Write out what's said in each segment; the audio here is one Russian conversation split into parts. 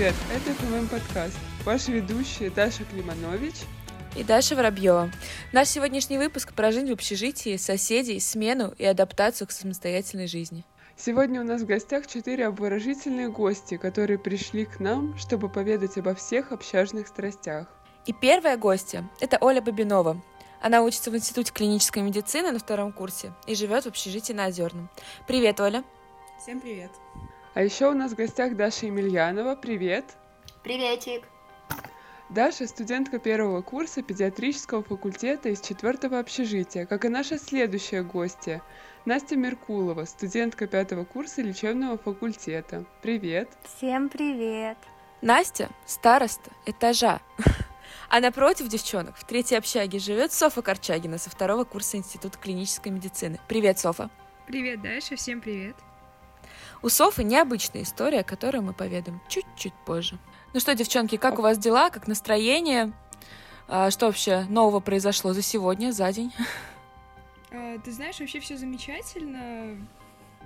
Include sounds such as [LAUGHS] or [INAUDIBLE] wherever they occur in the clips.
Привет! Это ФММ подкаст. Ваши ведущие Даша Климанович и Даша Воробьева. Наш сегодняшний выпуск про жизнь в общежитии, соседей, смену и адаптацию к самостоятельной жизни. Сегодня у нас в гостях четыре обворожительные гости, которые пришли к нам, чтобы поведать обо всех общажных страстях. И первая гостья — это Оля Бабинова. Она учится в Институте клинической медицины на втором курсе и живет в общежитии на Озерном. Привет, Оля. Всем привет. А еще у нас в гостях Даша Емельянова. Привет. Приветик. Даша – студентка первого курса педиатрического факультета из четвертого общежития, как и наша следующая гостья – Настя Меркулова, студентка пятого курса лечебного факультета. Привет! Всем привет! Настя – староста этажа. [LAUGHS] А напротив девчонок в третьей общаге живет Софа Корчагина со второго курса Института клинической медицины. Привет, Софа! Привет, Даша, всем привет! У Софы необычная история, которую мы поведаем чуть-чуть позже. Ну что, девчонки, как у вас дела, как настроение? А, что вообще нового произошло за сегодня, за день? [LAUGHS] А, ты знаешь, вообще все замечательно.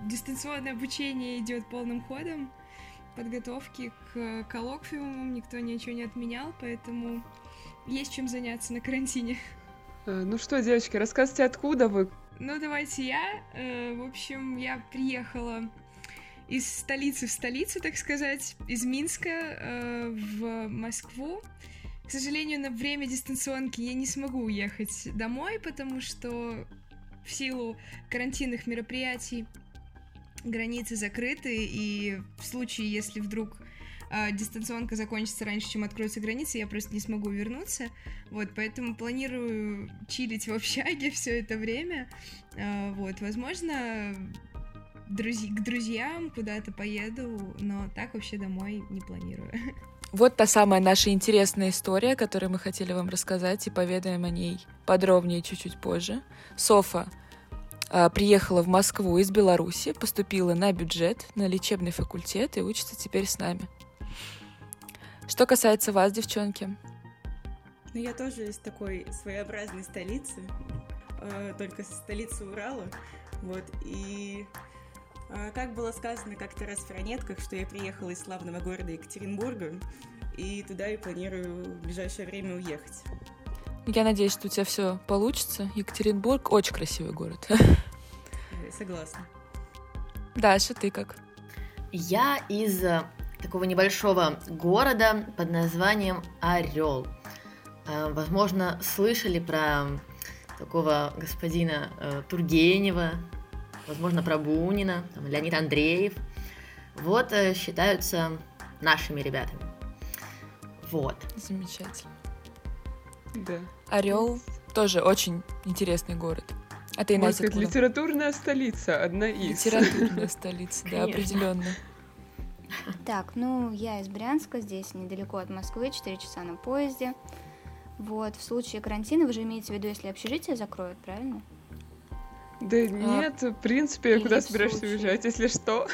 Дистанционное обучение идет полным ходом. Подготовки к коллоквиумам никто ничего не отменял, поэтому есть чем заняться на карантине. [LAUGHS] А, ну что, девочки, рассказывайте, откуда вы? Ну, давайте я. Э, в общем, я приехала из столицы в столицу, так сказать, из Минска э, в Москву. К сожалению, на время дистанционки я не смогу уехать домой, потому что в силу карантинных мероприятий границы закрыты, и в случае, если вдруг э, дистанционка закончится раньше, чем откроются границы, я просто не смогу вернуться. Вот, поэтому планирую чилить в общаге [LAUGHS] все это время. Э, вот, возможно, друз... к друзьям куда-то поеду, но так вообще домой не планирую. [LAUGHS] Вот та самая наша интересная история, которую мы хотели вам рассказать, и поведаем о ней подробнее чуть-чуть позже. Софа э, приехала в Москву из Беларуси, поступила на бюджет, на лечебный факультет и учится теперь с нами. Что касается вас, девчонки? Ну, я тоже из такой своеобразной столицы, э, только столицы Урала. Вот, и как было сказано как-то раз в ранетках, что я приехала из славного города Екатеринбурга, и туда и планирую в ближайшее время уехать. Я надеюсь, что у тебя все получится. Екатеринбург очень красивый город. [LAUGHS] Согласна. Даша, ты как? Я из э, такого небольшого города под названием Орел. Э, возможно, слышали про такого господина э, Тургенева, возможно, про Бунина, там, Леонид Андреев. Вот э, считаются нашими ребятами. Вот. Замечательно. Да. Орел тоже очень интересный город. А ты, Можно Настя, сказать, откуда? литературная столица, одна из. Литературная столица, да, определенно. Так, ну, я из Брянска, здесь недалеко от Москвы, 4 часа на поезде. Вот, в случае карантина вы же имеете в виду, если общежитие закроют, правильно? Да нет, в принципе, или куда собираешься случае. уезжать, если что?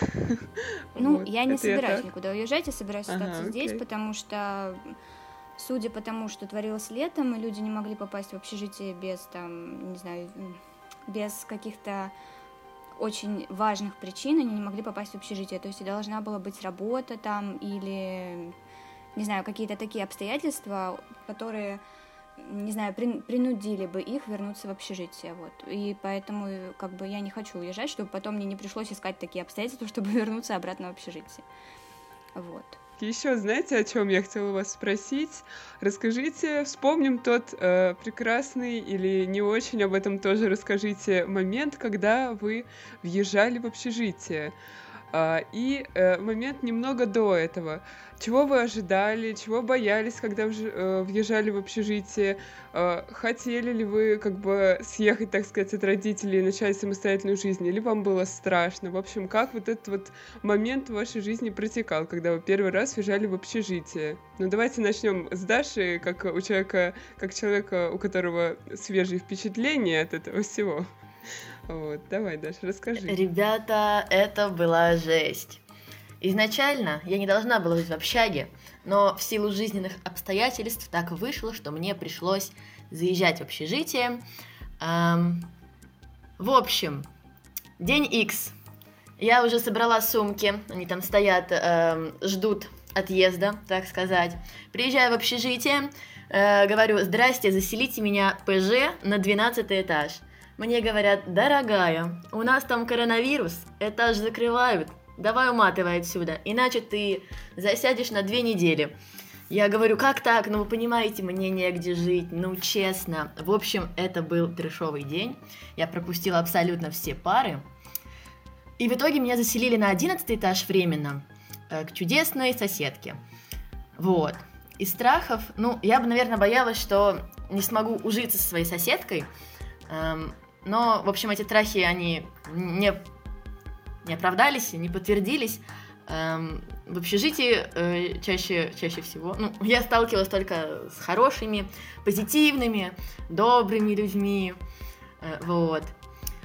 Ну, Вот, я не это я собираюсь так. никуда уезжать, я собираюсь Ага, остаться здесь, окей. потому что, судя по тому, что творилось летом, и люди не могли попасть в общежитие без, там, не знаю, без каких-то очень важных причин, они не могли попасть в общежитие. То есть должна была быть работа там или, не знаю, какие-то такие обстоятельства, которые не знаю, прин- принудили бы их вернуться в общежитие, вот. И поэтому, как бы, я не хочу уезжать, чтобы потом мне не пришлось искать такие обстоятельства, [LAUGHS] чтобы вернуться обратно в общежитие. Вот. Еще знаете, о чем я хотела вас спросить? Расскажите, вспомним тот э, прекрасный или не очень об этом тоже расскажите момент, когда вы въезжали в общежитие. А, и э, момент немного до этого. Чего вы ожидали, чего боялись, когда э, въезжали в общежитие? Э, хотели ли вы как бы съехать, так сказать, от родителей и начать самостоятельную жизнь? Или вам было страшно? В общем, как вот этот вот момент в вашей жизни протекал, когда вы первый раз въезжали в общежитие? Ну, давайте начнем с Даши, как у человека, как человека, у которого свежие впечатления от этого всего. Вот, давай, Даша, расскажи. Ребята, это была жесть. Изначально я не должна была жить в общаге, но в силу жизненных обстоятельств так вышло, что мне пришлось заезжать в общежитие. Ам, в общем, день X. Я уже собрала сумки, они там стоят, эм, ждут отъезда, так сказать. Приезжаю в общежитие, э, говорю, здрасте, заселите меня ПЖ на 12 этаж. Мне говорят, дорогая, у нас там коронавирус, этаж закрывают, давай уматывай отсюда, иначе ты засядешь на две недели. Я говорю, как так? Ну, вы понимаете, мне негде жить, ну, честно. В общем, это был трешовый день. Я пропустила абсолютно все пары. И в итоге меня заселили на 11 этаж временно, э, к чудесной соседке. Вот. Из страхов, ну, я бы, наверное, боялась, что не смогу ужиться со своей соседкой. Эм, но, в общем, эти страхи, они не, не оправдались, не подтвердились. Эм, в общежитии э, чаще, чаще всего, ну, [LAUGHS] я сталкивалась только с хорошими, позитивными, добрыми людьми, э, вот.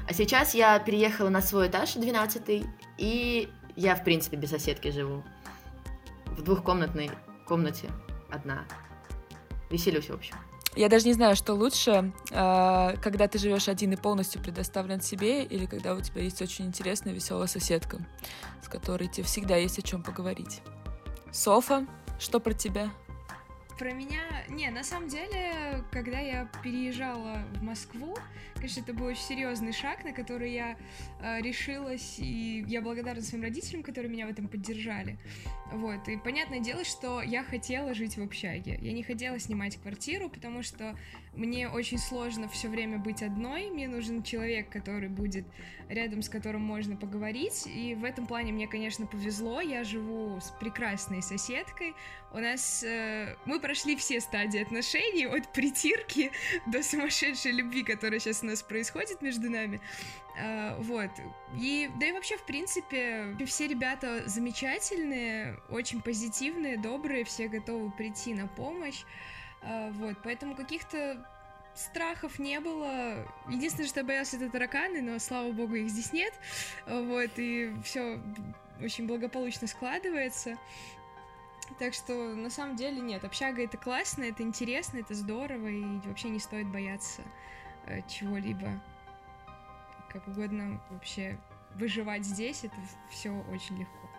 А сейчас я переехала на свой этаж, 12 и я, в принципе, без соседки живу. В двухкомнатной комнате одна. Веселюсь, в общем. Я даже не знаю, что лучше, а, когда ты живешь один и полностью предоставлен себе, или когда у тебя есть очень интересная, веселая соседка, с которой тебе всегда есть о чем поговорить. Софа, что про тебя? Про меня... Не, на самом деле, когда я переезжала в Москву, конечно, это был очень серьезный шаг, на который я э, решилась, и я благодарна своим родителям, которые меня в этом поддержали. Вот, и понятное дело, что я хотела жить в общаге. Я не хотела снимать квартиру, потому что мне очень сложно все время быть одной. Мне нужен человек, который будет рядом, с которым можно поговорить. И в этом плане мне, конечно, повезло. Я живу с прекрасной соседкой. У нас... Э, мы прошли все стадии отношений, от притирки [LAUGHS] до сумасшедшей любви, которая сейчас у нас происходит между нами. Э, вот. И, да и вообще, в принципе, все ребята замечательные, очень позитивные, добрые, все готовы прийти на помощь. А, вот, поэтому каких-то страхов не было. Единственное, что я боялась, это тараканы, но, слава богу, их здесь нет. Вот, и все очень благополучно складывается. Так что, на самом деле, нет, общага это классно, это интересно, это здорово, и вообще не стоит бояться э, чего-либо. Как угодно вообще выживать здесь, это все очень легко.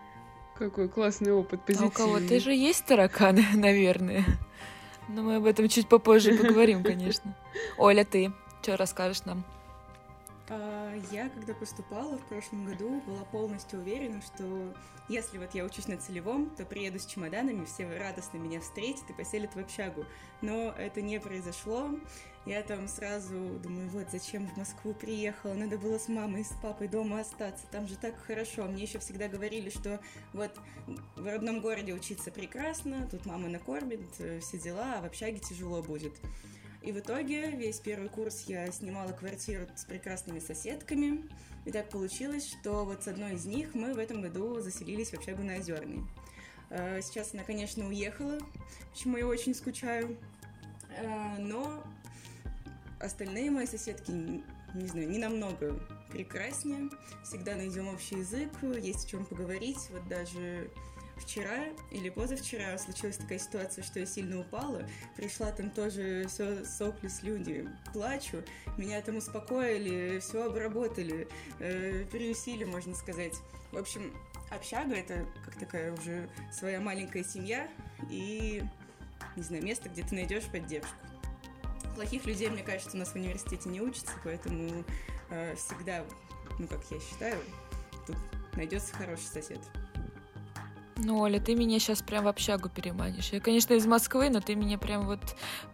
Какой классный опыт, позитивный. А у кого-то же есть тараканы, [LAUGHS] наверное. Но мы об этом чуть попозже [LAUGHS] поговорим, конечно. Оля, ты что расскажешь нам? А, я, когда поступала в прошлом году, была полностью уверена, что если вот я учусь на целевом, то приеду с чемоданами, все радостно меня встретят и поселят в общагу. Но это не произошло. Я там сразу думаю, вот зачем в Москву приехала, надо было с мамой с папой дома остаться, там же так хорошо. Мне еще всегда говорили, что вот в родном городе учиться прекрасно, тут мама накормит, э, все дела, а в общаге тяжело будет. И в итоге весь первый курс я снимала квартиру с прекрасными соседками. И так получилось, что вот с одной из них мы в этом году заселились в общагу на Озерной. Э, сейчас она, конечно, уехала, почему я очень скучаю. Э, но остальные мои соседки, не знаю, не намного прекраснее. Всегда найдем общий язык, есть о чем поговорить. Вот даже вчера или позавчера случилась такая ситуация, что я сильно упала. Пришла там тоже все сопли, слюни, плачу. Меня там успокоили, все обработали, э, переусили, можно сказать. В общем, общага — это как такая уже своя маленькая семья и, не знаю, место, где ты найдешь поддержку. Плохих людей, мне кажется, у нас в университете не учатся, поэтому э, всегда, ну, как я считаю, тут найдется хороший сосед. Ну, Оля, ты меня сейчас прям в общагу переманишь. Я, конечно, из Москвы, но ты меня прям вот...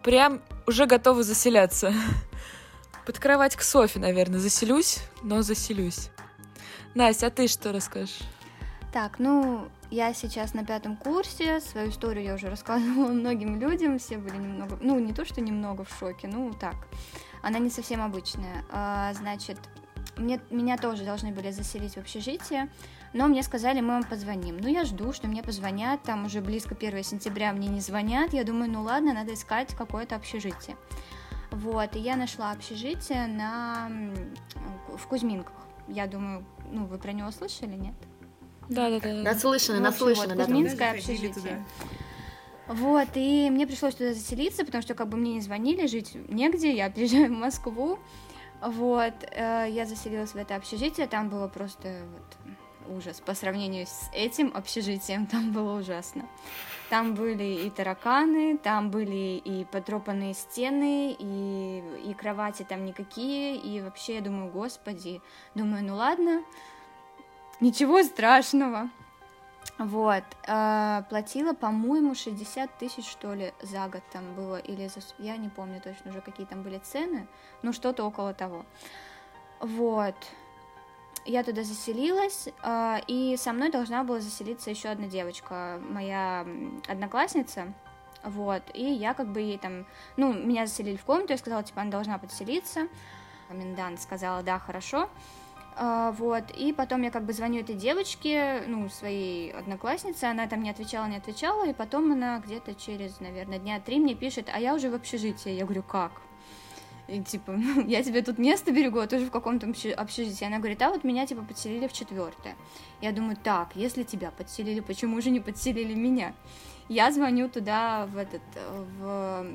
Прям уже готова заселяться. [LAUGHS] Под кровать к Софи, наверное, заселюсь, но заселюсь. Настя, а ты что расскажешь? Так, ну, я сейчас на пятом курсе, свою историю я уже рассказывала [LAUGHS] многим людям, все были немного, ну, не то, что немного в шоке, ну, так, она не совсем обычная. А, значит, мне, меня тоже должны были заселить в общежитие, но мне сказали, мы вам позвоним. Ну, я жду, что мне позвонят, там уже близко 1 сентября мне не звонят, я думаю, ну ладно, надо искать какое-то общежитие. Вот, и я нашла общежитие на... в Кузьминках. Я думаю, ну, вы про него слышали, нет? Да, да, да. Наслышаны, ну, наслышаны, вот, да. Кузьминское общежитие. Вот, и мне пришлось туда заселиться, потому что как бы мне не звонили, жить негде, я приезжаю в Москву, вот, э, я заселилась в это общежитие, там было просто вот ужас. По сравнению с этим общежитием [LAUGHS] там было ужасно. Там были и тараканы, там были и потрепанные стены, и, и кровати там никакие, и вообще я думаю, господи, думаю, ну ладно, ничего страшного. Вот, э, платила, по-моему, 60 тысяч, что ли, за год там было, или за... я не помню точно уже, какие там были цены, ну, что-то около того. Вот, я туда заселилась, э, и со мной должна была заселиться еще одна девочка, моя одноклассница, вот, и я как бы ей там, ну, меня заселили в комнату, я сказала, типа, она должна подселиться, комендант сказала, да, хорошо, а, вот, и потом я как бы звоню этой девочке, ну, своей однокласснице, она там не отвечала, не отвечала, и потом она где-то через, наверное, дня три мне пишет, а я уже в общежитии. Я говорю, как? И типа, [LAUGHS] я тебе тут место берегу, а ты же в каком-то общежитии. Она говорит, а вот меня типа подселили в четвертое. Я думаю, так, если тебя подселили, почему же не подселили меня? Я звоню туда в этот, в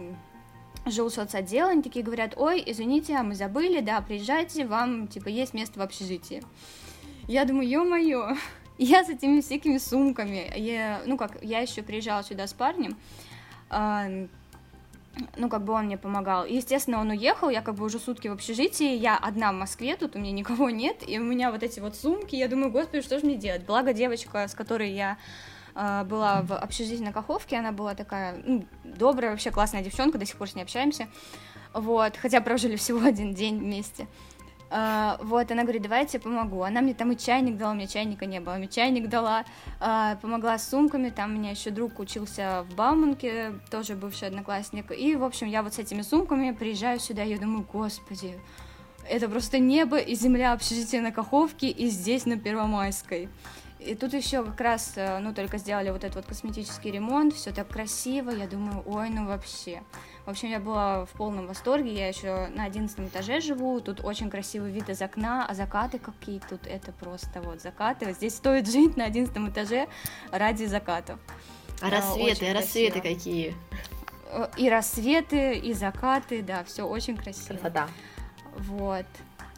жил соцотдел, они такие говорят, ой, извините, а мы забыли, да, приезжайте, вам, типа, есть место в общежитии. Я думаю, ё-моё, [LAUGHS] я с этими всякими сумками, я, ну как, я еще приезжала сюда с парнем, э, ну, как бы он мне помогал. И, естественно, он уехал, я как бы уже сутки в общежитии, я одна в Москве, тут у меня никого [LAUGHS] нет, и у меня вот эти вот сумки, я думаю, господи, что же мне делать? Благо девочка, с которой я а, была в общежитии на Каховке, она была такая ну, добрая, вообще классная девчонка, до сих пор с ней общаемся, вот, хотя прожили всего [LAUGHS] один день вместе. Uh, вот, она говорит, давай я помогу. Она мне там и чайник дала, у меня чайника не было, мне чайник дала, uh, помогла с сумками, там у меня еще друг учился в Бауманке, тоже бывший одноклассник, и, в общем, я вот с этими сумками приезжаю сюда, я думаю, господи, это просто небо и земля общежития на Каховке и здесь на Первомайской. И тут еще как раз, э, ну, только сделали вот этот вот косметический ремонт, все так красиво, я думаю, ой, ну вообще. В общем, я была в полном восторге, я еще на одиннадцатом этаже живу, тут очень красивый вид из окна, а закаты какие тут, это просто вот закаты. Здесь стоит [LAUGHS] жить на одиннадцатом этаже ради закатов. А рассветы, а рассветы какие? Э, и рассветы, и закаты, да, все очень красиво. Красота. Вот.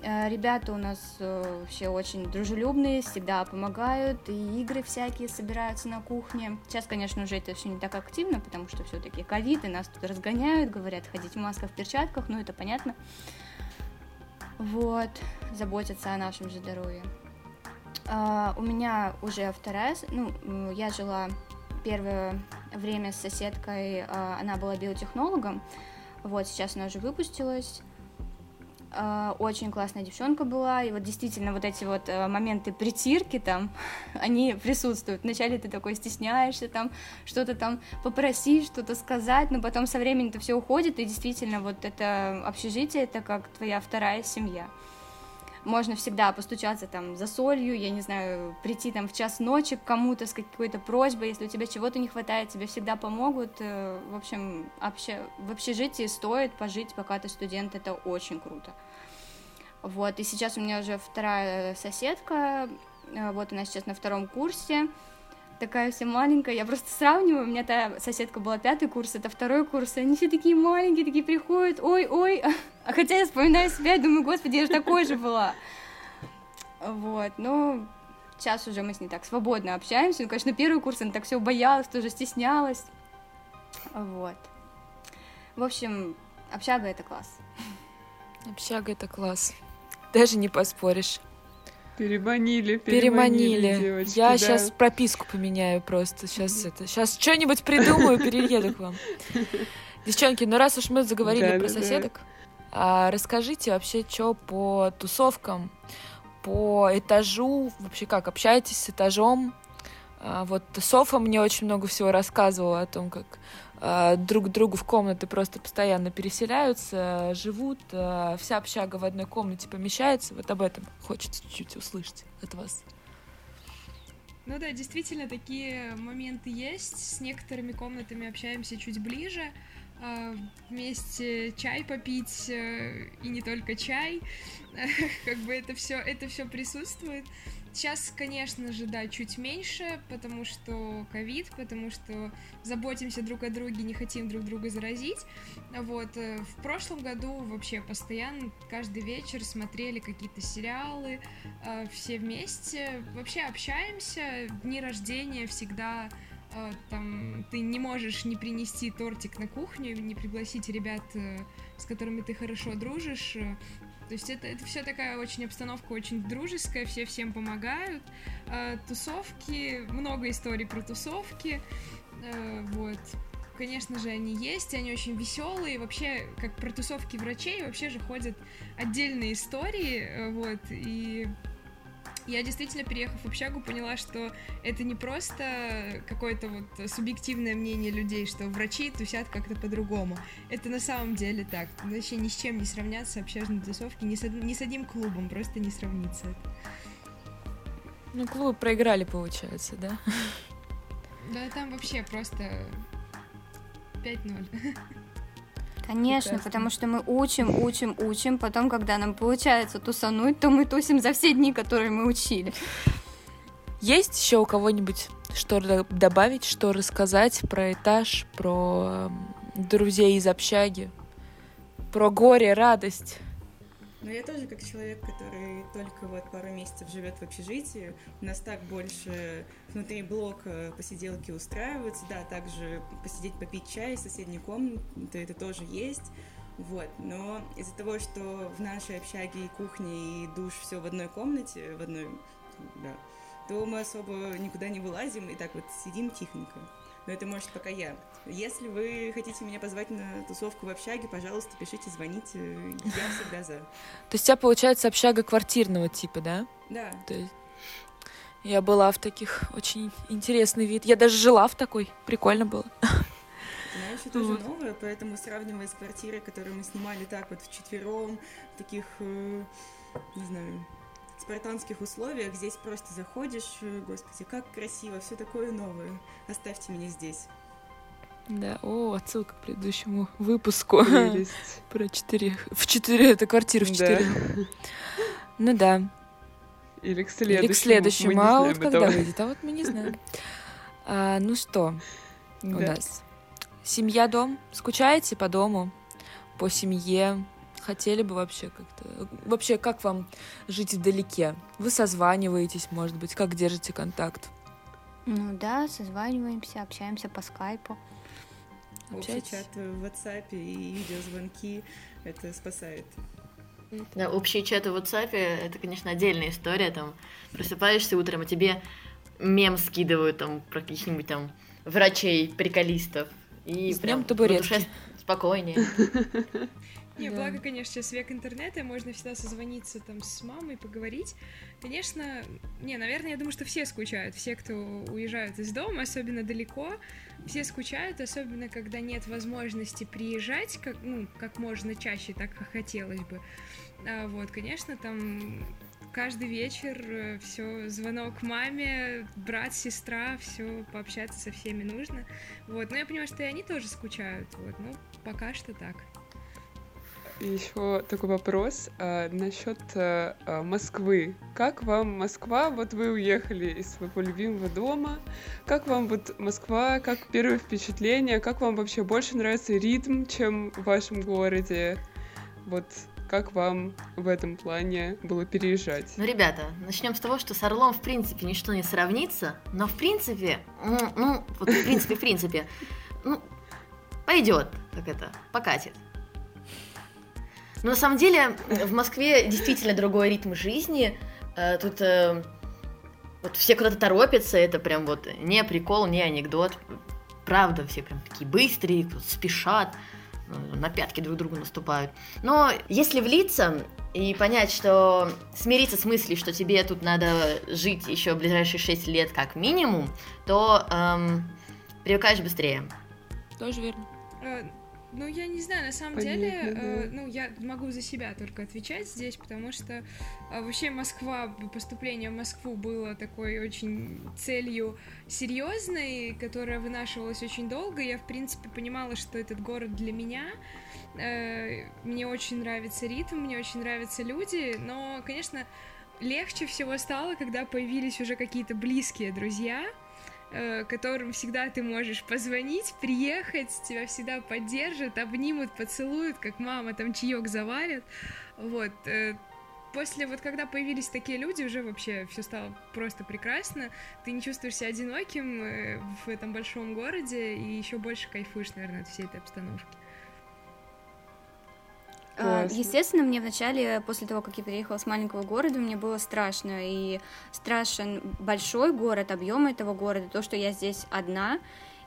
Э, ребята у нас э, вообще очень дружелюбные, всегда помогают, и игры всякие собираются на кухне. Сейчас, конечно, уже это все не так активно, потому что все-таки ковид, и нас тут разгоняют, говорят, ходить в масках, в перчатках, ну это понятно. Вот, заботятся о нашем же здоровье. Uh, у меня уже вторая, ну, я жила первое время с соседкой, uh, она была биотехнологом, вот, сейчас она уже выпустилась, а, очень классная девчонка была, и вот действительно вот эти вот э, моменты притирки там, [LAUGHS] они присутствуют. Вначале ты такой стесняешься там, что-то там попросить, что-то сказать, но потом со временем это все уходит, и действительно вот это общежитие, это как твоя вторая семья можно всегда постучаться там за солью, я не знаю, прийти там в час ночи к кому-то с какой-то просьбой, если у тебя чего-то не хватает, тебе всегда помогут. Э, в общем, обще... в общежитии стоит пожить, пока ты студент, это очень круто. Вот, и сейчас у меня уже вторая соседка, э, вот она сейчас на втором курсе, такая вся маленькая, я просто сравниваю, у меня та соседка была пятый курс, это второй курс, и они все такие маленькие, такие приходят, ой, ой, [LAUGHS] а хотя я вспоминаю себя и думаю, господи, я же такой же была. Вот, ну, сейчас уже мы с ней так свободно общаемся, ну, конечно, первый курс она так все боялась, тоже стеснялась, вот. В общем, общага это класс. Общага это класс. Даже не поспоришь. Переманили, переманили. переманили. Девочки, Я да. сейчас прописку поменяю просто. Сейчас это. Сейчас что-нибудь придумаю, перееду к вам. [LAUGHS] Девчонки, ну раз уж мы заговорили да, про да, соседок, да. Расскажите вообще, что по тусовкам, по этажу, вообще как общаетесь с этажом? А, вот Софа мне очень много всего рассказывала о том, как друг к другу в комнаты просто постоянно переселяются, живут, а, вся общага в одной комнате помещается. Вот об этом хочется чуть-чуть услышать от вас. Ну да, действительно, такие моменты есть. С некоторыми комнатами общаемся чуть ближе. А, вместе чай попить, э, и не только чай. [LAUGHS] Как бы это все это все присутствует. Сейчас, конечно же, да, чуть меньше, потому что ковид, потому что заботимся друг о друге, не хотим друг друга заразить. Вот. Э, в прошлом году вообще постоянно каждый вечер смотрели какие-то сериалы, э, все вместе. Вообще общаемся, дни рождения всегда э, там ты не можешь не принести тортик на кухню, не пригласить ребят, с которыми ты хорошо дружишь, то есть это, это все такая очень обстановка очень дружеская, все всем помогают. Э, тусовки, много историй про тусовки. Э, вот. Конечно же, они есть, они очень веселые. Вообще, как про тусовки врачей, вообще же ходят отдельные истории. Э, вот. И я действительно, переехав в общагу, поняла, что это не просто какое-то вот субъективное мнение людей, что врачи тусят как-то по-другому. Это на самом деле так. Вообще ни с чем не сравняться общажные тусовки, ни с, ни с одним клубом, просто не сравнится. Ну, клубы проиграли, получается, да? Да, там вообще просто 5-0. Конечно, Прекрасно. потому что мы учим, учим, учим. Потом, когда нам получается тусануть, то мы тусим за все дни, которые мы учили. Есть еще у кого-нибудь что добавить, что рассказать про этаж, про друзей из общаги, про горе, радость? Ну, я тоже как человек, который только вот пару месяцев живет в общежитии. У нас так больше внутри блока посиделки устраиваются, да, также посидеть, попить чай в соседней комнате, это тоже есть. Вот, но из-за того, что в нашей общаге и кухня, и душ все в одной комнате, в одной, да, то мы особо никуда не вылазим и так вот сидим тихонько но это может пока я. Если вы хотите меня позвать на тусовку в общаге, пожалуйста, пишите, звоните, я всегда за. То есть у тебя получается общага квартирного типа, да? Да. То есть я была в таких очень интересный вид. Я даже жила в такой. Прикольно было. Она еще тоже вот. новая, поэтому сравнивая с квартирой, которую мы снимали так вот вчетвером, таких, э, не знаю, спартанских условиях. Здесь просто заходишь, э, господи, как красиво, все такое новое. Оставьте меня здесь. Да, о, отсылка к предыдущему выпуску. [LAUGHS] Про четыре... В четыре... Это квартира в четыре. Да. Ну да. Или к следующему. Или к следующему. А вот когда выйдет? А вот мы не знаем. А, ну что у нас? Семья, дом. Скучаете по дому? По семье? Хотели бы вообще как-то... Вообще, как вам жить вдалеке? Вы созваниваетесь, может быть, как держите контакт? Ну да, созваниваемся, общаемся по скайпу. Общий чат в WhatsApp и видеозвонки это спасает. Да, общие чаты в WhatsApp это, конечно, отдельная история. Там просыпаешься утром, а тебе мем скидывают там про каких-нибудь там врачей, приколистов. И С прям табуретки. спокойнее. [LAUGHS] Не, да. благо, конечно, сейчас век интернета, можно всегда созвониться там с мамой, поговорить. Конечно, не, наверное, я думаю, что все скучают, все, кто уезжают из дома, особенно далеко, все скучают, особенно когда нет возможности приезжать, как, ну, как можно чаще, так как хотелось бы. А, вот, конечно, там каждый вечер э, все звонок маме, брат, сестра, все пообщаться со всеми нужно. Вот, но я понимаю, что и они тоже скучают. Вот, ну, пока что так. Еще такой вопрос а, насчет а, а, Москвы. Как вам Москва? Вот вы уехали из своего любимого дома. Как вам вот Москва? Как первое впечатление? Как вам вообще больше нравится ритм, чем в вашем городе? Вот как вам в этом плане было переезжать? Ну, ребята, начнем с того, что с Орлом в принципе ничто не сравнится, но в принципе, ну вот в принципе, в принципе, ну, пойдет, как это, покатит. Но на самом деле в Москве действительно другой ритм жизни. Э, тут э, вот все куда-то торопятся, это прям вот не прикол, не анекдот. Правда, все прям такие быстрые, спешат, э, на пятки друг другу наступают. Но если влиться и понять, что смириться с мыслью, что тебе тут надо жить еще ближайшие 6 лет как минимум, то эм, привыкаешь быстрее. Тоже верно. Ну, я не знаю, на самом Понятно, деле, да. э, ну, я могу за себя только отвечать здесь, потому что э, вообще Москва, поступление в Москву было такой очень целью серьезной, которая вынашивалась очень долго. Я, в принципе, понимала, что этот город для меня. Э, мне очень нравится ритм, мне очень нравятся люди, но, конечно, легче всего стало, когда появились уже какие-то близкие друзья, которым всегда ты можешь позвонить, приехать, тебя всегда поддержат, обнимут, поцелуют, как мама там чаек заварит. Вот. Э, после вот когда появились такие люди, уже вообще все стало просто прекрасно. Ты не чувствуешь себя одиноким э, в этом большом городе и еще больше кайфуешь, наверное, от всей этой обстановки. А, естественно, мне вначале, после того, как я переехала с маленького города, мне было страшно. И страшен большой город, объем этого города, то, что я здесь одна.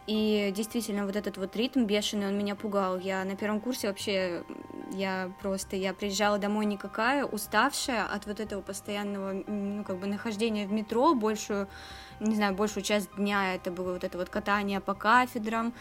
И действительно, вот этот вот ритм бешеный, он меня пугал. Я на первом курсе вообще, я просто, я приезжала домой никакая, уставшая от вот этого постоянного, ну, как бы нахождения в метро, большую, не знаю, большую часть дня это было вот это вот катание по кафедрам,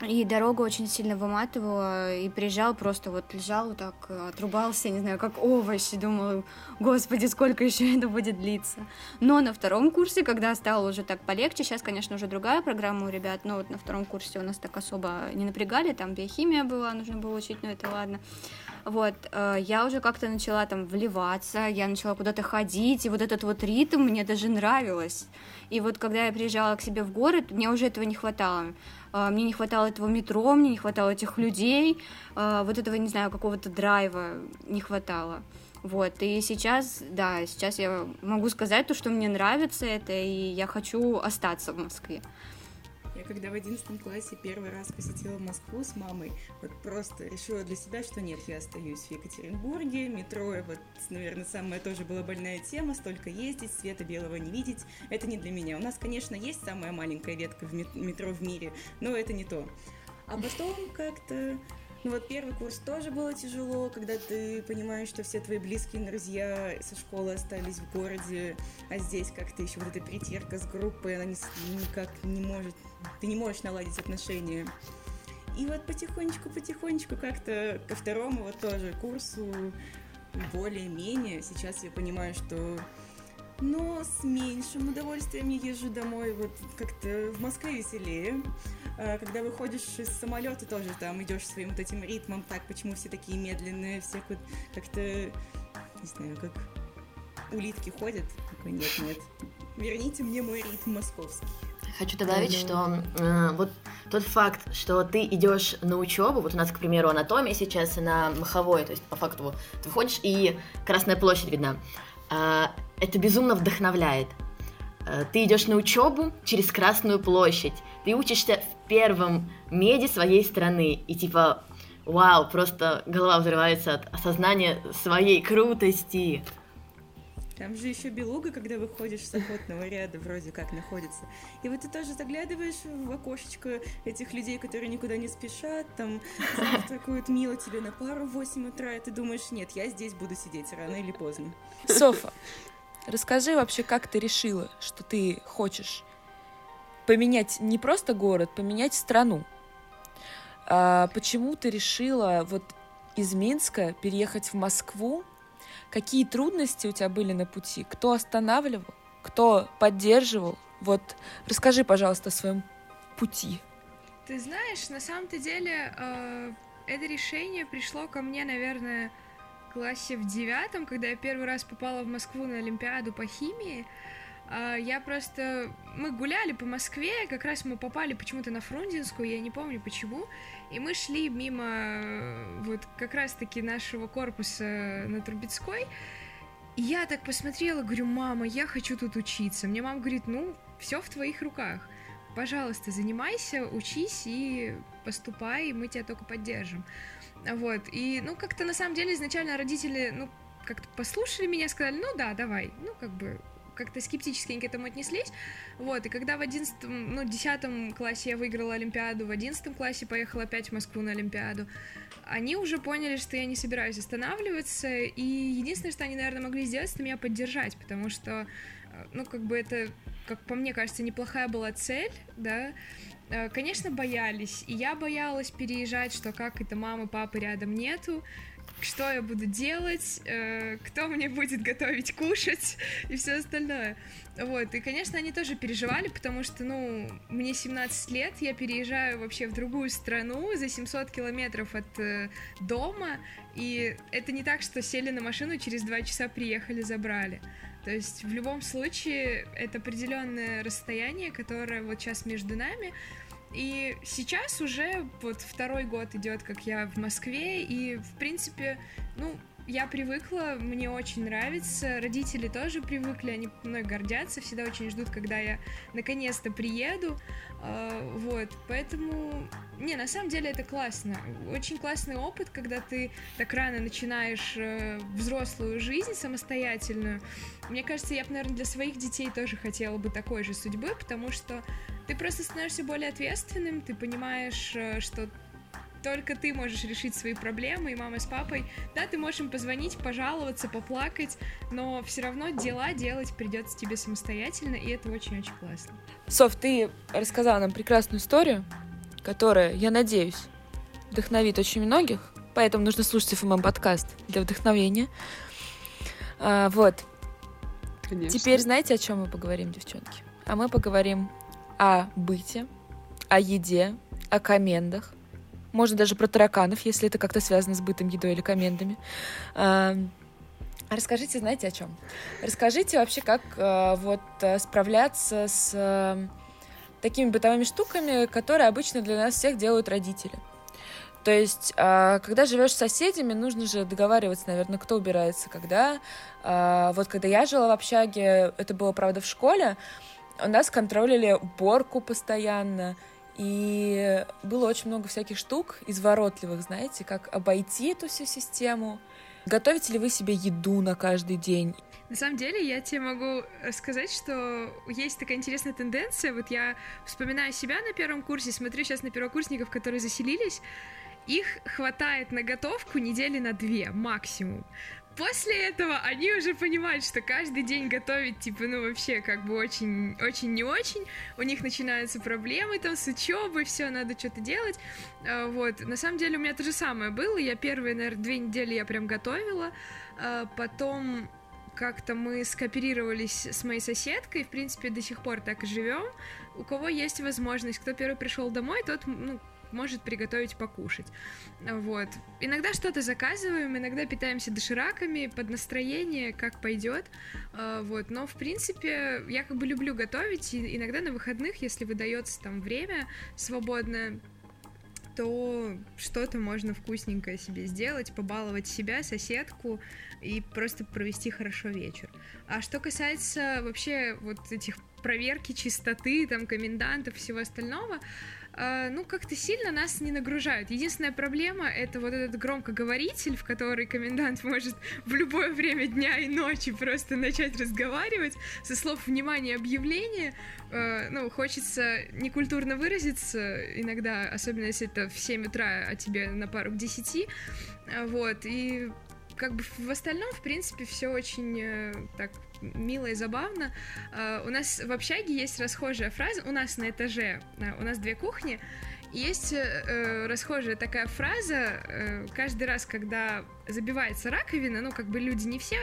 и дорога очень сильно выматывала, и приезжал просто вот лежал вот так, отрубался, не знаю, как овощ, и думал, господи, сколько еще это будет длиться. Но на втором курсе, когда стало уже так полегче, сейчас, конечно, уже другая программа у ребят, но вот на втором курсе у нас так особо не напрягали, там биохимия была, нужно было учить, но это ладно. Вот, э, я уже как-то начала там вливаться, я начала куда-то ходить, и вот этот вот ритм мне даже нравилось. И вот когда я приезжала к себе в город, мне уже этого не хватало. А, мне не хватало этого метро, мне не хватало этих людей, а, вот этого, не знаю, какого-то драйва не хватало. Вот, и сейчас, да, сейчас я могу сказать то, что мне нравится это, и я хочу остаться в Москве. Я когда в одиннадцатом классе первый раз посетила Москву с мамой, вот просто решила для себя, что нет, я остаюсь в Екатеринбурге, метро, вот, наверное, самая тоже была больная тема, столько ездить, света белого не видеть, это не для меня. У нас, конечно, есть самая маленькая ветка в метро в мире, но это не то. А потом как-то ну вот первый курс тоже было тяжело, когда ты понимаешь, что все твои близкие друзья со школы остались в городе, а здесь как-то еще вот эта притирка с группой, она никак не может, ты не можешь наладить отношения. И вот потихонечку-потихонечку как-то ко второму вот тоже курсу более-менее. Сейчас я понимаю, что но с меньшим удовольствием я езжу домой. Вот как-то в Москве веселее. А, когда выходишь из самолета, тоже там идешь своим вот этим ритмом, так, почему все такие медленные, все вот как-то, не знаю, как улитки ходят. Такой, нет, нет, верните мне мой ритм московский. Хочу добавить, что э, вот тот факт, что ты идешь на учебу, вот у нас, к примеру, анатомия сейчас на маховой, то есть по факту ты выходишь и Красная площадь видна, это безумно вдохновляет. Э, ты идешь на учебу через Красную площадь, ты учишься в первом меди своей страны, и типа, вау, просто голова взрывается от осознания своей крутости. Там же еще белуга, когда выходишь с охотного ряда, вроде как находится. И вот ты тоже заглядываешь в окошечко этих людей, которые никуда не спешат, там [LAUGHS] завтракают мило тебе на пару в 8 утра, и ты думаешь, нет, я здесь буду сидеть рано или поздно. Софа, расскажи вообще, как ты решила, что ты хочешь поменять не просто город, поменять страну. А почему ты решила вот из Минска переехать в Москву? Какие трудности у тебя были на пути? Кто останавливал? Кто поддерживал? Вот расскажи, пожалуйста, о своем пути. Ты знаешь, на самом-то деле э, это решение пришло ко мне, наверное, в классе в девятом, когда я первый раз попала в Москву на Олимпиаду по химии. А, я просто... Мы гуляли по Москве, как раз мы попали почему-то на Фрунзенскую, я не помню почему, и мы шли мимо э, вот как раз-таки нашего корпуса на Трубецкой, и я так посмотрела, говорю, мама, я хочу тут учиться. Мне мама говорит, ну, все в твоих руках. Пожалуйста, занимайся, учись и поступай, мы тебя только поддержим. Вот, и, ну, как-то на самом деле изначально родители, ну, как-то послушали меня, сказали, ну да, давай, ну, как бы, как-то скептически к этому отнеслись. Вот, и когда в одиннадцатом, ну, десятом классе я выиграла Олимпиаду, в одиннадцатом классе поехала опять в Москву на Олимпиаду, они уже поняли, что я не собираюсь останавливаться, и единственное, что они, наверное, могли сделать, это меня поддержать, потому что, э, ну, как бы это, как по мне кажется, неплохая была цель, да, э, Конечно, боялись, и я боялась переезжать, что как это мамы, папы рядом нету, что я буду делать, э, кто мне будет готовить кушать и все остальное. Вот, и, конечно, они тоже переживали, потому что, ну, мне 17 лет, я переезжаю вообще в другую страну за 700 километров от э, дома, и это не так, что сели на машину, через два часа приехали, забрали. То есть в любом случае это определенное расстояние, которое вот сейчас между нами, и сейчас уже вот второй год идет, как я в Москве, и в принципе, ну, я привыкла, мне очень нравится, родители тоже привыкли, они мной гордятся, всегда очень ждут, когда я наконец-то приеду, э, вот, поэтому, не, на самом деле это классно, очень классный опыт, когда ты так рано начинаешь э, взрослую жизнь самостоятельную, мне кажется, я бы, наверное, для своих детей тоже хотела бы такой же судьбы, потому что ты просто становишься более ответственным, ты понимаешь, э, что только ты можешь решить свои проблемы, и мама с папой, да, ты можешь им позвонить, пожаловаться, поплакать, но все равно дела делать придется тебе самостоятельно, и это очень-очень классно. Соф, ты рассказала нам прекрасную историю, которая, я надеюсь, вдохновит очень многих, поэтому нужно слушать ФММ подкаст для вдохновения. А, вот. Конечно. Теперь знаете, о чем мы поговорим, девчонки? А мы поговорим о быте, о еде, о комендах, можно даже про тараканов, если это как-то связано с бытом, едой или комендами. Расскажите, знаете, о чем? Расскажите вообще, как э, вот э, справляться с э, такими бытовыми штуками, которые обычно для нас всех делают родители. То есть, когда живешь с соседями, нужно же договариваться, наверное, кто убирается, когда. Вот когда я жила в общаге, это было, правда, в школе, у нас контролили уборку постоянно, и было очень много всяких штук изворотливых, знаете, как обойти эту всю систему. Готовите ли вы себе еду на каждый день? На самом деле, я тебе могу сказать, что есть такая интересная тенденция. Вот я вспоминаю себя на первом курсе, смотрю сейчас на первокурсников, которые заселились, их хватает на готовку недели на две максимум. После этого они уже понимают, что каждый день готовить, типа, ну, вообще, как бы очень, очень не очень. У них начинаются проблемы там с учебой, все, надо что-то делать. А, вот. На самом деле у меня то же самое было. Я первые, наверное, две недели я прям готовила. А, потом как-то мы скооперировались с моей соседкой, в принципе, до сих пор так и живем. У кого есть возможность, кто первый пришел домой, тот, ну, может приготовить покушать. Вот. Иногда что-то заказываем, иногда питаемся дошираками под настроение, как пойдет. А, вот. Но, в принципе, я как бы люблю готовить, и иногда на выходных, если выдается там время свободное, то что-то можно вкусненькое себе сделать, побаловать себя, соседку и просто провести хорошо вечер. А что касается вообще вот этих проверки чистоты, там, комендантов, всего остального, ну, как-то сильно нас не нагружают. Единственная проблема — это вот этот громкоговоритель, в который комендант может в любое время дня и ночи просто начать разговаривать со слов внимания объявления. А, ну, хочется некультурно выразиться иногда, особенно если это в 7 утра, а тебе на пару к 10. А, вот, и как бы в остальном, в принципе, все очень э, так мило и забавно. Uh, у нас в общаге есть расхожая фраза, у нас на этаже, uh, у нас две кухни, есть э, расхожая такая фраза, э, каждый раз, когда забивается раковина, ну, как бы люди не все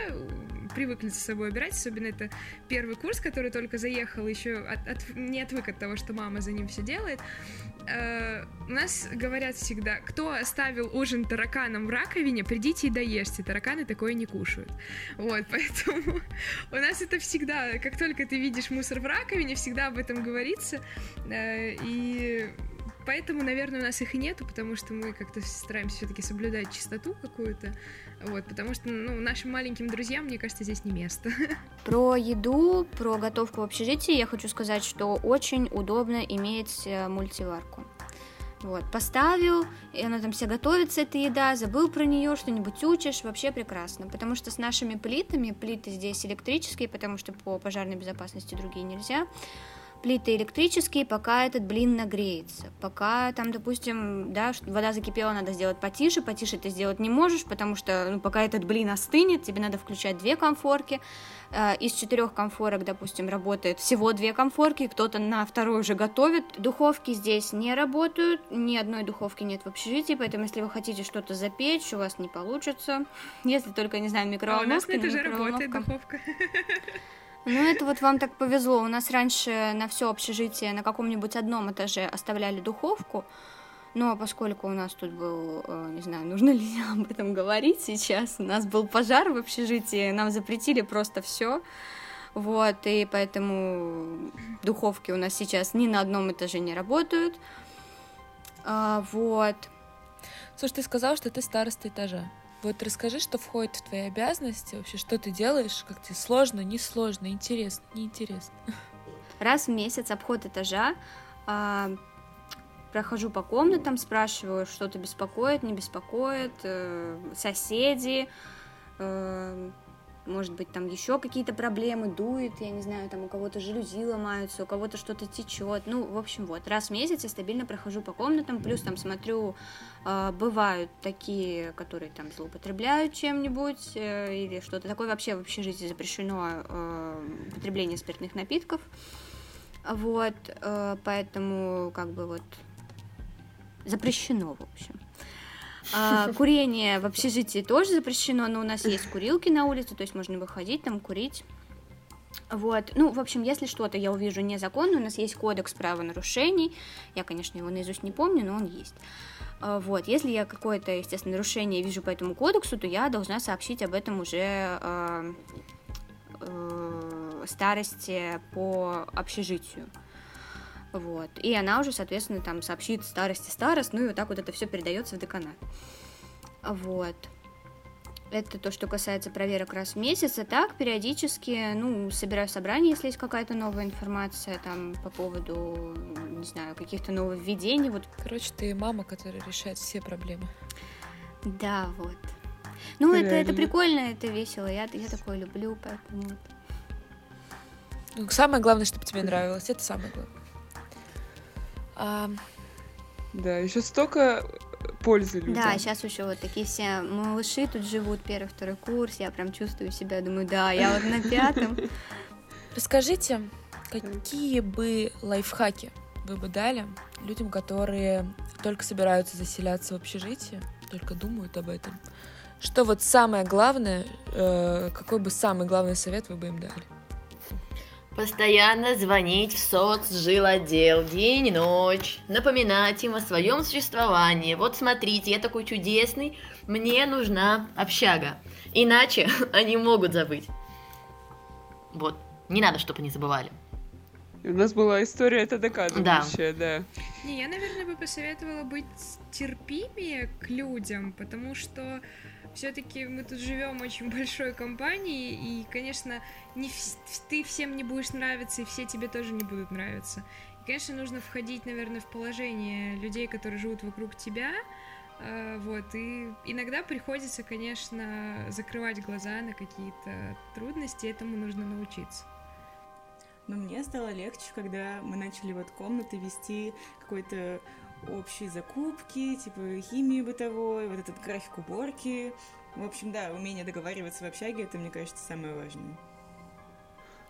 привыкли за собой убирать, особенно это первый курс, который только заехал, еще от, от, не отвык от того, что мама за ним все делает. Э, у нас говорят всегда, кто оставил ужин тараканом в раковине, придите и доешьте, тараканы такое не кушают. Вот, [LAUGHS] поэтому у нас это всегда, как только ты видишь мусор в раковине, всегда об этом говорится, э, и поэтому, наверное, у нас их и нету, потому что мы как-то стараемся все-таки соблюдать чистоту какую-то. Вот, потому что ну, нашим маленьким друзьям, мне кажется, здесь не место. [LAUGHS] Про еду, про готовку в общежитии я хочу сказать, что очень удобно иметь э, мультиварку. Вот, поставил, и она там вся готовится, эта еда, забыл про нее, что-нибудь учишь, вообще прекрасно. Потому что с нашими плитами, плиты здесь электрические, потому что по пожарной безопасности другие нельзя, плиты электрические, пока этот блин нагреется. Пока там, допустим, да, вода закипела, надо сделать потише, потише ты сделать не можешь, потому что ну, пока этот блин остынет, тебе надо включать две комфорки. Э, из четырех комфорок, допустим, работает всего две комфорки, кто-то на второй уже готовит. Духовки здесь не работают, ни одной духовки нет в общежитии, поэтому если вы хотите что-то запечь, у вас не получится. Если только, не знаю, микроволновка. А у нас на этаже работает духовка. [LAUGHS] Ну, это вот вам так повезло. У нас раньше на все общежитие на каком-нибудь одном этаже оставляли духовку, но поскольку у нас тут был, э, не знаю, нужно ли об этом говорить сейчас, у нас был пожар в общежитии, нам запретили просто все. Вот, и поэтому духовки у нас сейчас ни на одном этаже не работают. А, вот. Слушай, ты сказал, что ты староста этажа. Вот расскажи, что входит в твои обязанности, вообще, что ты делаешь, как тебе сложно, не сложно, интересно, неинтересно. Раз в месяц обход этажа, э, прохожу по комнатам, спрашиваю, что-то беспокоит, не беспокоит, э, соседи, э, может быть, там еще какие-то проблемы, дует, я не знаю, там у кого-то жалюзи ломаются, у кого-то что-то течет. Ну, в общем, вот, раз в месяц я стабильно прохожу по комнатам, плюс там смотрю, э, бывают такие, которые там злоупотребляют чем-нибудь э, или что-то такое. Вообще в общежитии запрещено э, потребление спиртных напитков. Вот, э, поэтому как бы вот запрещено, в общем. А, курение в общежитии тоже запрещено, но у нас есть курилки на улице, то есть можно выходить там курить. Вот, ну, в общем, если что-то я увижу незаконно, у нас есть кодекс правонарушений, я, конечно, его наизусть не помню, но он есть. А, вот, если я какое-то, естественно, нарушение вижу по этому кодексу, то я должна сообщить об этом уже э, э, старости по общежитию. Вот. И она уже, соответственно, там сообщит старости старост, ну и вот так вот это все передается в деканат. Вот. Это то, что касается проверок раз в месяц. А так, периодически, ну, собираю собрание, если есть какая-то новая информация там по поводу, не знаю, каких-то нововведений. Вот. Короче, ты мама, которая решает все проблемы. Да, вот. Ну, это, это прикольно, это весело. Я, я такое люблю, поэтому... Ну, самое главное, чтобы тебе нравилось, это самое главное. А... Да, еще столько пользы людям. Да, сейчас еще вот такие все малыши тут живут, первый, второй курс, я прям чувствую себя, думаю, да, я вот на пятом. [LAUGHS] Расскажите, какие бы лайфхаки вы бы дали людям, которые только собираются заселяться в общежитие, только думают об этом? Что вот самое главное, э, какой бы самый главный совет вы бы им дали? Постоянно звонить в соцжилотдел день и ночь, напоминать им о своем существовании. Вот смотрите, я такой чудесный, мне нужна общага. Иначе [LAUGHS] они могут забыть. Вот, не надо, чтобы они забывали. У нас была история это доказывающая, да. да. Не, я, наверное, бы посоветовала быть терпимее к людям, потому что все-таки мы тут живем очень [LAUGHS] большой компанией, и, конечно, не в... ты всем не будешь нравиться, и все тебе тоже не будут нравиться. И, конечно, нужно входить, наверное, в положение людей, которые живут вокруг тебя, а, вот, и иногда приходится, конечно, закрывать глаза на какие-то трудности, этому нужно научиться. Но мне стало легче, когда мы начали вот комнаты вести какой-то общие закупки, типа химии бытовой, вот этот график уборки. В общем, да, умение договариваться в общаге, это, мне кажется, самое важное.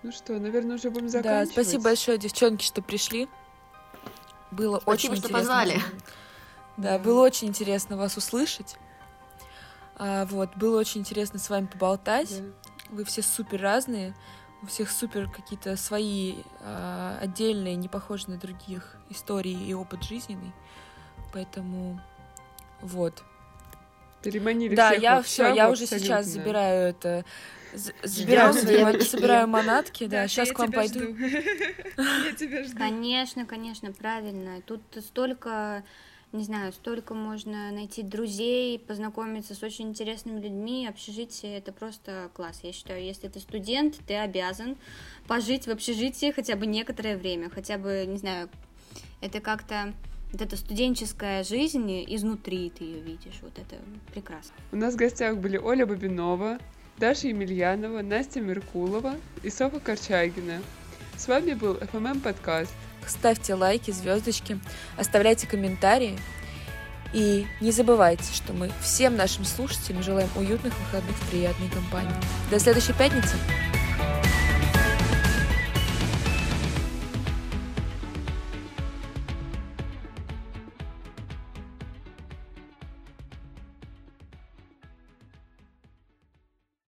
Ну что, наверное, уже будем заканчивать. Да, спасибо большое, девчонки, что пришли. Было спасибо, очень что интересно. позвали. Да, было очень интересно вас услышать. А, вот, было очень интересно с вами поболтать. Да. Вы все супер разные у всех супер какие-то свои э, отдельные, не похожие на других истории и опыт жизненный. Поэтому вот. Переманили да, всех я все, я уже сейчас забираю это, забираю, свои, собираю [LAUGHS] манатки, да, сейчас к вам пойду. [LAUGHS] Я тебя жду. Конечно, конечно, правильно. Тут столько не знаю, столько можно найти друзей, познакомиться с очень интересными людьми, общежитие это просто класс. Я считаю, если ты студент, ты обязан пожить в общежитии хотя бы некоторое время, хотя бы, не знаю, это как-то вот эта студенческая жизнь изнутри ты ее видишь, вот это прекрасно. У нас в гостях были Оля Бабинова, Даша Емельянова, Настя Меркулова и Софа Корчагина. С вами был FMM подкаст. Ставьте лайки, звездочки, оставляйте комментарии. И не забывайте, что мы всем нашим слушателям желаем уютных выходных в приятной компании. До следующей пятницы!